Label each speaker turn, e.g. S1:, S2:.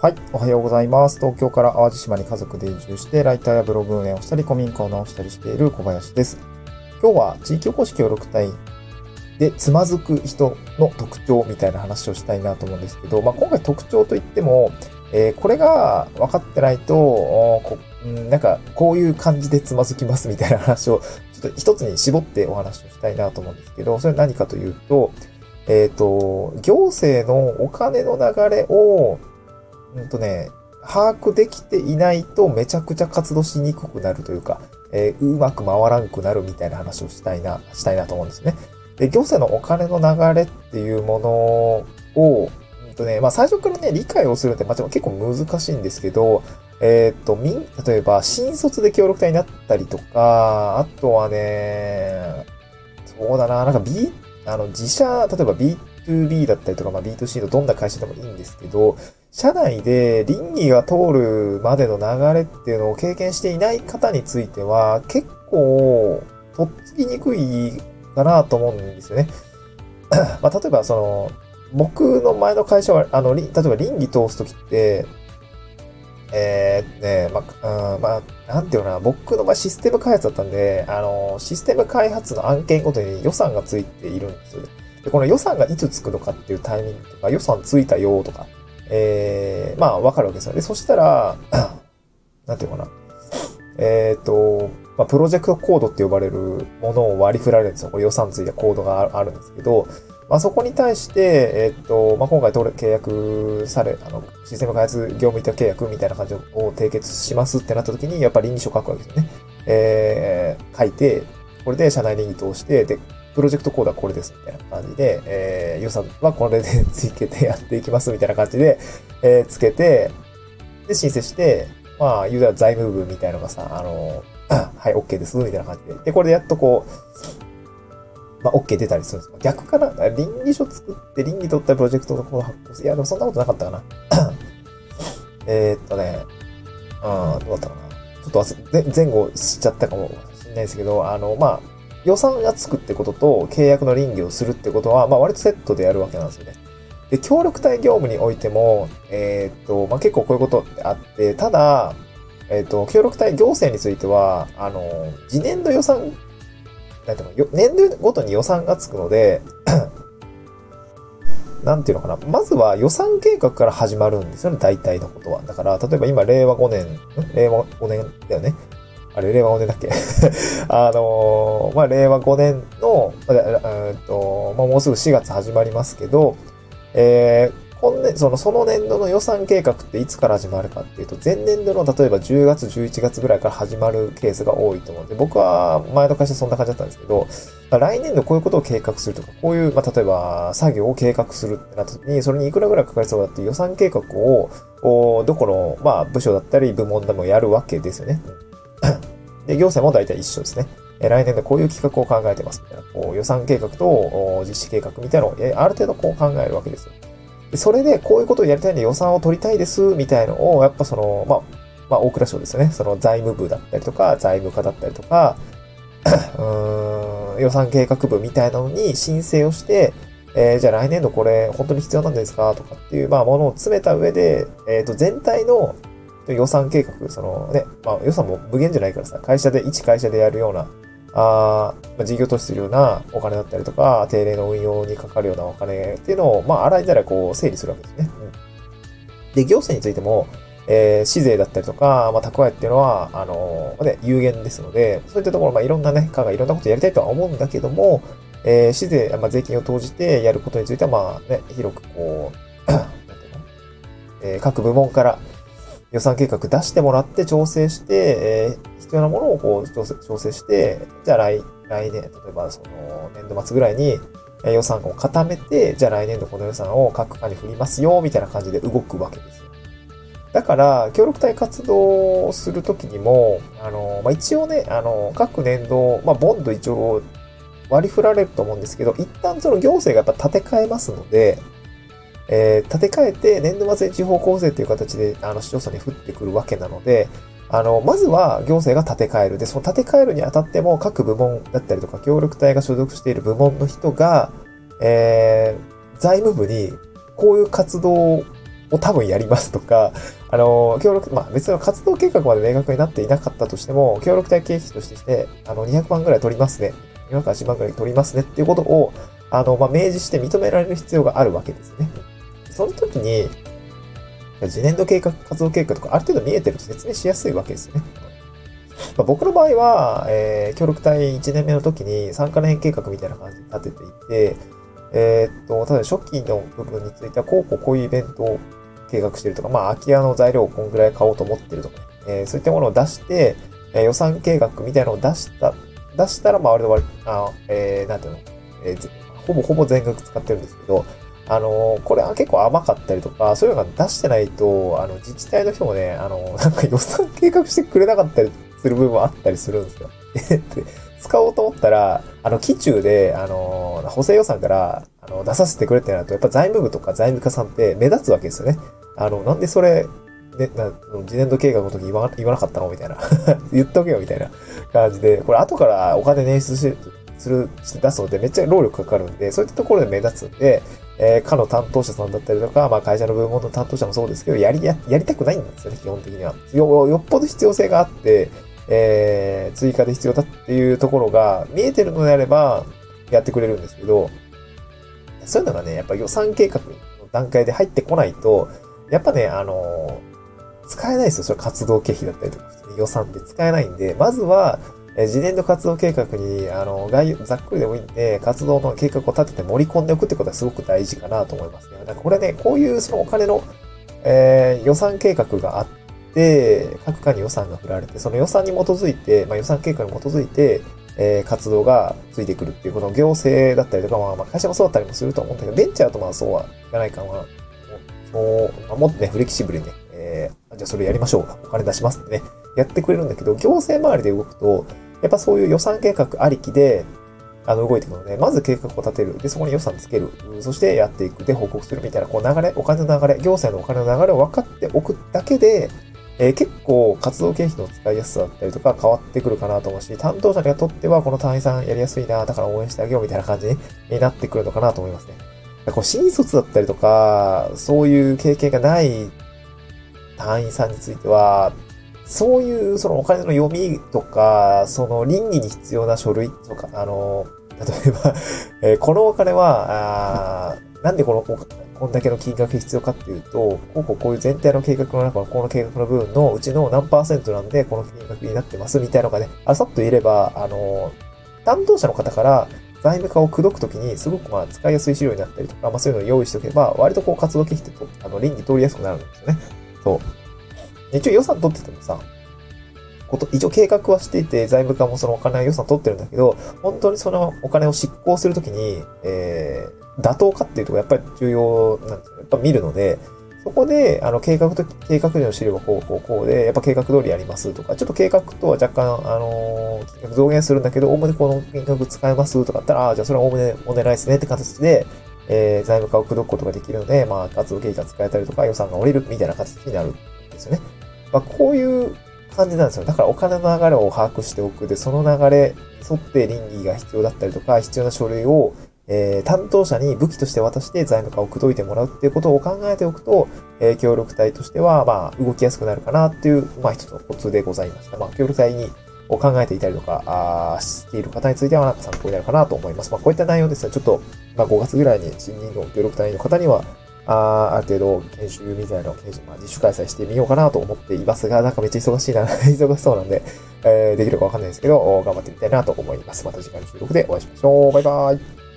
S1: はい。おはようございます。東京から淡路島に家族で移住して、ライターやブログ運営をしたり、古民家を直したりしている小林です。今日は地域おこし協力隊でつまずく人の特徴みたいな話をしたいなと思うんですけど、まあ、今回特徴といっても、えーこれが分かってないと、こなんか、こういう感じでつまずきますみたいな話を、ちょっと一つに絞ってお話をしたいなと思うんですけど、それは何かというと、えっ、と、行政のお金の流れを、うんとね、把握できていないとめちゃくちゃ活動しにくくなるというか、えーうまく回らんくなるみたいな話をしたいな、したいなと思うんですね。で、行政のお金の流れっていうものを、うんとね、まあ最初からね、理解をするって、まあでも結構難しいんですけど、えっ、と、みん、例えば、新卒で協力隊になったりとか、あとはね、そうだな、なんか B、あの、自社、例えば B2B だったりとか、まあ B2C のどんな会社でもいいんですけど、社内で倫理が通るまでの流れっていうのを経験していない方については、結構、とっつきにくいかなと思うんですよね。まあ、例えば、その、僕の前の会社は、あの、例えば倫理通すときって、えー、ね、まあ、うん、まあ、なんていうのかな、僕の場合システム開発だったんで、あの、システム開発の案件ごとに予算がついているんですよ。で、この予算がいつつくのかっていうタイミングとか、予算ついたよとか、えー、まあ、わかるわけですよ。で、そしたら、なんていうかな。えっ、と、まあ、プロジェクトコードって呼ばれるものを割り振られるんですよ。これ予算ついたコードがあるんですけど、まあ、そこに対して、えっ、と、まあ、今回取れ契約され、あの、システム開発業務委託契約みたいな感じを締結しますってなった時に、やっぱ倫理書書くわけですよね。えー、書いて、これで社内倫理通して、で、プロジェクトコードはこれですみたいな感じで、えー、予算はこれでつけてやっていきますみたいな感じで、えー、つけて、で、申請して、まあ、言うたら財務部みたいなのがさ、あの、はい、OK です、みたいな感じで。で、これでやっとこう、まあ、OK 出たりするんです逆かな？倫理書作って倫理取ったプロジェクトのこう発行する。いや、でもそんなことなかったかな。えーっとね、うん、どうだったかな。ちょっと、前後しちゃったかもしれないですけど、あの、まあ、予算がつくってことと契約の倫理をするってことは、まあ割とセットでやるわけなんですよね。で、協力隊業務においても、えーっと、まあ結構こういうことってあって、ただ、えーっと、協力隊行政については、あの、次年度予算、なんていうのよ年度ごとに予算がつくので、なんていうのかな。まずは予算計画から始まるんですよね、大体のことは。だから、例えば今、令和5年、ん？令和5年だよね。あれ、令和5年だっけ？あのーまあ、令和5年の、まあえっと、まあ、もうすぐ4月始まりますけど、えー今年、その、その年度の予算計画っていつから始まるかっていうと、前年度の例えば10月、11月ぐらいから始まるケースが多いと思うんで、僕は前の会社そんな感じだったんですけど、来年度こういうことを計画するとか、こういう、まあ、例えば作業を計画するってなった時に、それにいくらぐらいかかりそうだっていう予算計画を、どこの、まあ、部署だったり部門でもやるわけですよね。で、行政も大体一緒ですね。来年度こういう企画を考えてますみたいな、こう予算計画と実施計画みたいなのを、ある程度こう考えるわけですよ。でそれで、こういうことをやりたいんで予算を取りたいです、みたいのを、やっぱその、まあ、まあ、大蔵省ですよね。その財務部だったりとか、財務課だったりとか、うん、予算計画部みたいなのに申請をして、えーじゃあ来年度これ本当に必要なんですか？とかっていう、まあ、ものを詰めた上で、えっ、と、全体の予算計画、そのね、まあ、予算も無限じゃないからさ、会社で、一会社でやるような、あまあ、事業投資するようなお金だったりとか、定例の運用にかかるようなお金っていうのを、まあ、洗いざらいこう整理するわけですね。うん、で、行政についても、えー、市税だったりとか、まあ、蓄えっていうのは、あのーね、有限ですので、そういったところ、まあ、いろんなね、課がいろんなことやりたいとは思うんだけども、えー、市税、まあ、税金を投じてやることについては、まあね、広くこう、なんていうの、えー各部門から予算計画出してもらって調整して、えー必要なものをこう調整調整して、じゃあ来、来年、例えばその年度末ぐらいに予算を固めて、じゃあ来年度この予算を各課に振りますよ、みたいな感じで動くわけですよ。だから、協力隊活動をするときにも、あの、まあ、一応ね、あの、各年度、まあ、ボンド一応割り振られると思うんですけど、一旦その行政がやっぱ建て替えますので、えー建て替えて年度末に地方構成という形で、あの、市町村に降ってくるわけなので、あの、まずは行政が建て替える。で、その建て替えるにあたっても各部門だったりとか、協力隊が所属している部門の人が、えー財務部にこういう活動を多分やりますとか、あの、協力、まあ別の活動計画まで明確になっていなかったとしても、協力隊経費として、あの、200万ぐらい取りますね。280万ぐらい取りますねっていうことを、あの、まあ、明示して認められる必要があるわけですね。その時に、次年度計画、活動計画とかある程度見えてると説明しやすいわけですよね。まあ、僕の場合は、えー、協力隊1年目の時に3カ年計画みたいな感じで立てていて、えー、っと、ただ初期の部分については、こうこうこういうイベントを計画してるとか、まあ、空き家の材料をこんぐらい買おうと思ってるとか、ねえー、そういったものを出して、えー、予算計画みたいなのを出した、出したら、まあ、割と割、あえー、なんていうの、えー、ほぼほぼ全額使ってるんですけど、あの、これは結構甘かったりとか、そういうのが出してないと、あの、自治体の人もね、あの、なんか予算計画してくれなかったりする部分もあったりするんですよ。使おうと思ったら、あの、基中で、あの、補正予算から、あの、出させてくれってなると、やっぱ財務部とか財務課さんって目立つわけですよね。あの、なんでそれ、ね、な、次年度計画の時言わ言わなかったのみたいな。言っとけよみたいな感じで、これ後からお金捻出しする、して出すのでめっちゃ労力かかるんで、そういったところで目立つんで、えー、課の担当者さんだったりとか、まあ会社の部門の担当者もそうですけど、やり、や、やりたくないんですよね、基本的には。よ、よっぽど必要性があって、えー、追加で必要だっていうところが見えてるのであれば、やってくれるんですけど、そういうのがね、やっぱ予算計画の段階で入ってこないと、やっぱね、あのー、使えないですよ。それ活動経費だったりとか、予算で使えないんで、まずは、え次年度活動計画に、あの、概要、ざっくりでもいいんで、活動の計画を立てて盛り込んでおくってことはすごく大事かなと思いますね。なんかこれね、こういうそのお金の、えー、予算計画があって、各課に予算が振られて、その予算に基づいて、まあ、予算計画に基づいて、え、活動がついてくるっていう、この行政だったりとか、まあ、まあ、会社もそうだったりもすると思うんだけど、ベンチャーとまあそうはいかないかな。そう、まあ、もっとね、フレキシブルにね、えー、じゃあそれやりましょう。お金出しますってね、やってくれるんだけど、行政周りで動くと、やっぱそういう予算計画ありきで、あの、動いていくので、まず計画を立てる。で、そこに予算つける。そしてやっていく。で、報告するみたいな、こう流れ、お金の流れ、行政のお金の流れを分かっておくだけで、えー、結構活動経費の使いやすさだったりとか変わってくるかなと思うし、担当者にとってはこの単位さんやりやすいな、だから応援してあげようみたいな感じになってくるのかなと思いますね。こう新卒だったりとか、そういう経験がない単位さんについては、そういうそのお金の読みとか、その倫理に必要な書類とか、あの、例えば え、このお金は、あなんでこの、こんだけの金額必要かっていうと、こうこうこういう全体の計画の中のこの計画の部分のうちの何パーセントなんでこの金額になってますみたいなのがね、あさっと言えれば、あの、担当者の方から財務課を口説くときにすごくまあ使いやすい資料になったりとか、まあそういうのを用意しておけば、割とこう活動経費ってと、あの、倫理通りやすくなるんですよね。そう。一応予算取っててもさ、こと、一応計画はしていて、財務課もそのお金は予算取ってるんだけど、本当にそのお金を執行するときに、えー、妥当かっていうとこやっぱり重要なんですよ。やっぱ見るので、そこで、あの、計画と、計画での資料がこう、こう、こうで、やっぱ計画通りやりますとか、ちょっと計画とは若干、あのー、増減するんだけど、おおむねこの金額使えますとかあったら、ああ、じゃあそれはおおむねお願いですねって形で、えー、財務課を口説くことができるので、まあ、活動経費が使えたりとか、予算が下りるみたいな形になるんですよね。まあ、こういう感じなんですよ。だからお金の流れを把握しておく。で、その流れ沿って倫理が必要だったりとか、必要な書類を、えー、担当者に武器として渡して財務課を口説いてもらうっていうことを考えておくと、えー、協力隊としては、まあ、動きやすくなるかなっていう、まあ、一つのコツでございました。まあ、協力隊に、を考えていたりとか、あしている方については、なんか参考になるかなと思います。まあ、こういった内容ですね、ちょっと、まあ、5月ぐらいに新任の協力隊の方には、あある程度研修みたいなのを、まあ、自主開催してみようかなと思っていますが、なんかめっちゃ忙しいな、忙しそうなんで、えー、できるかわかんないですけど、頑張ってみたいなと思います。また次回の収録でお会いしましょう。バイバイ。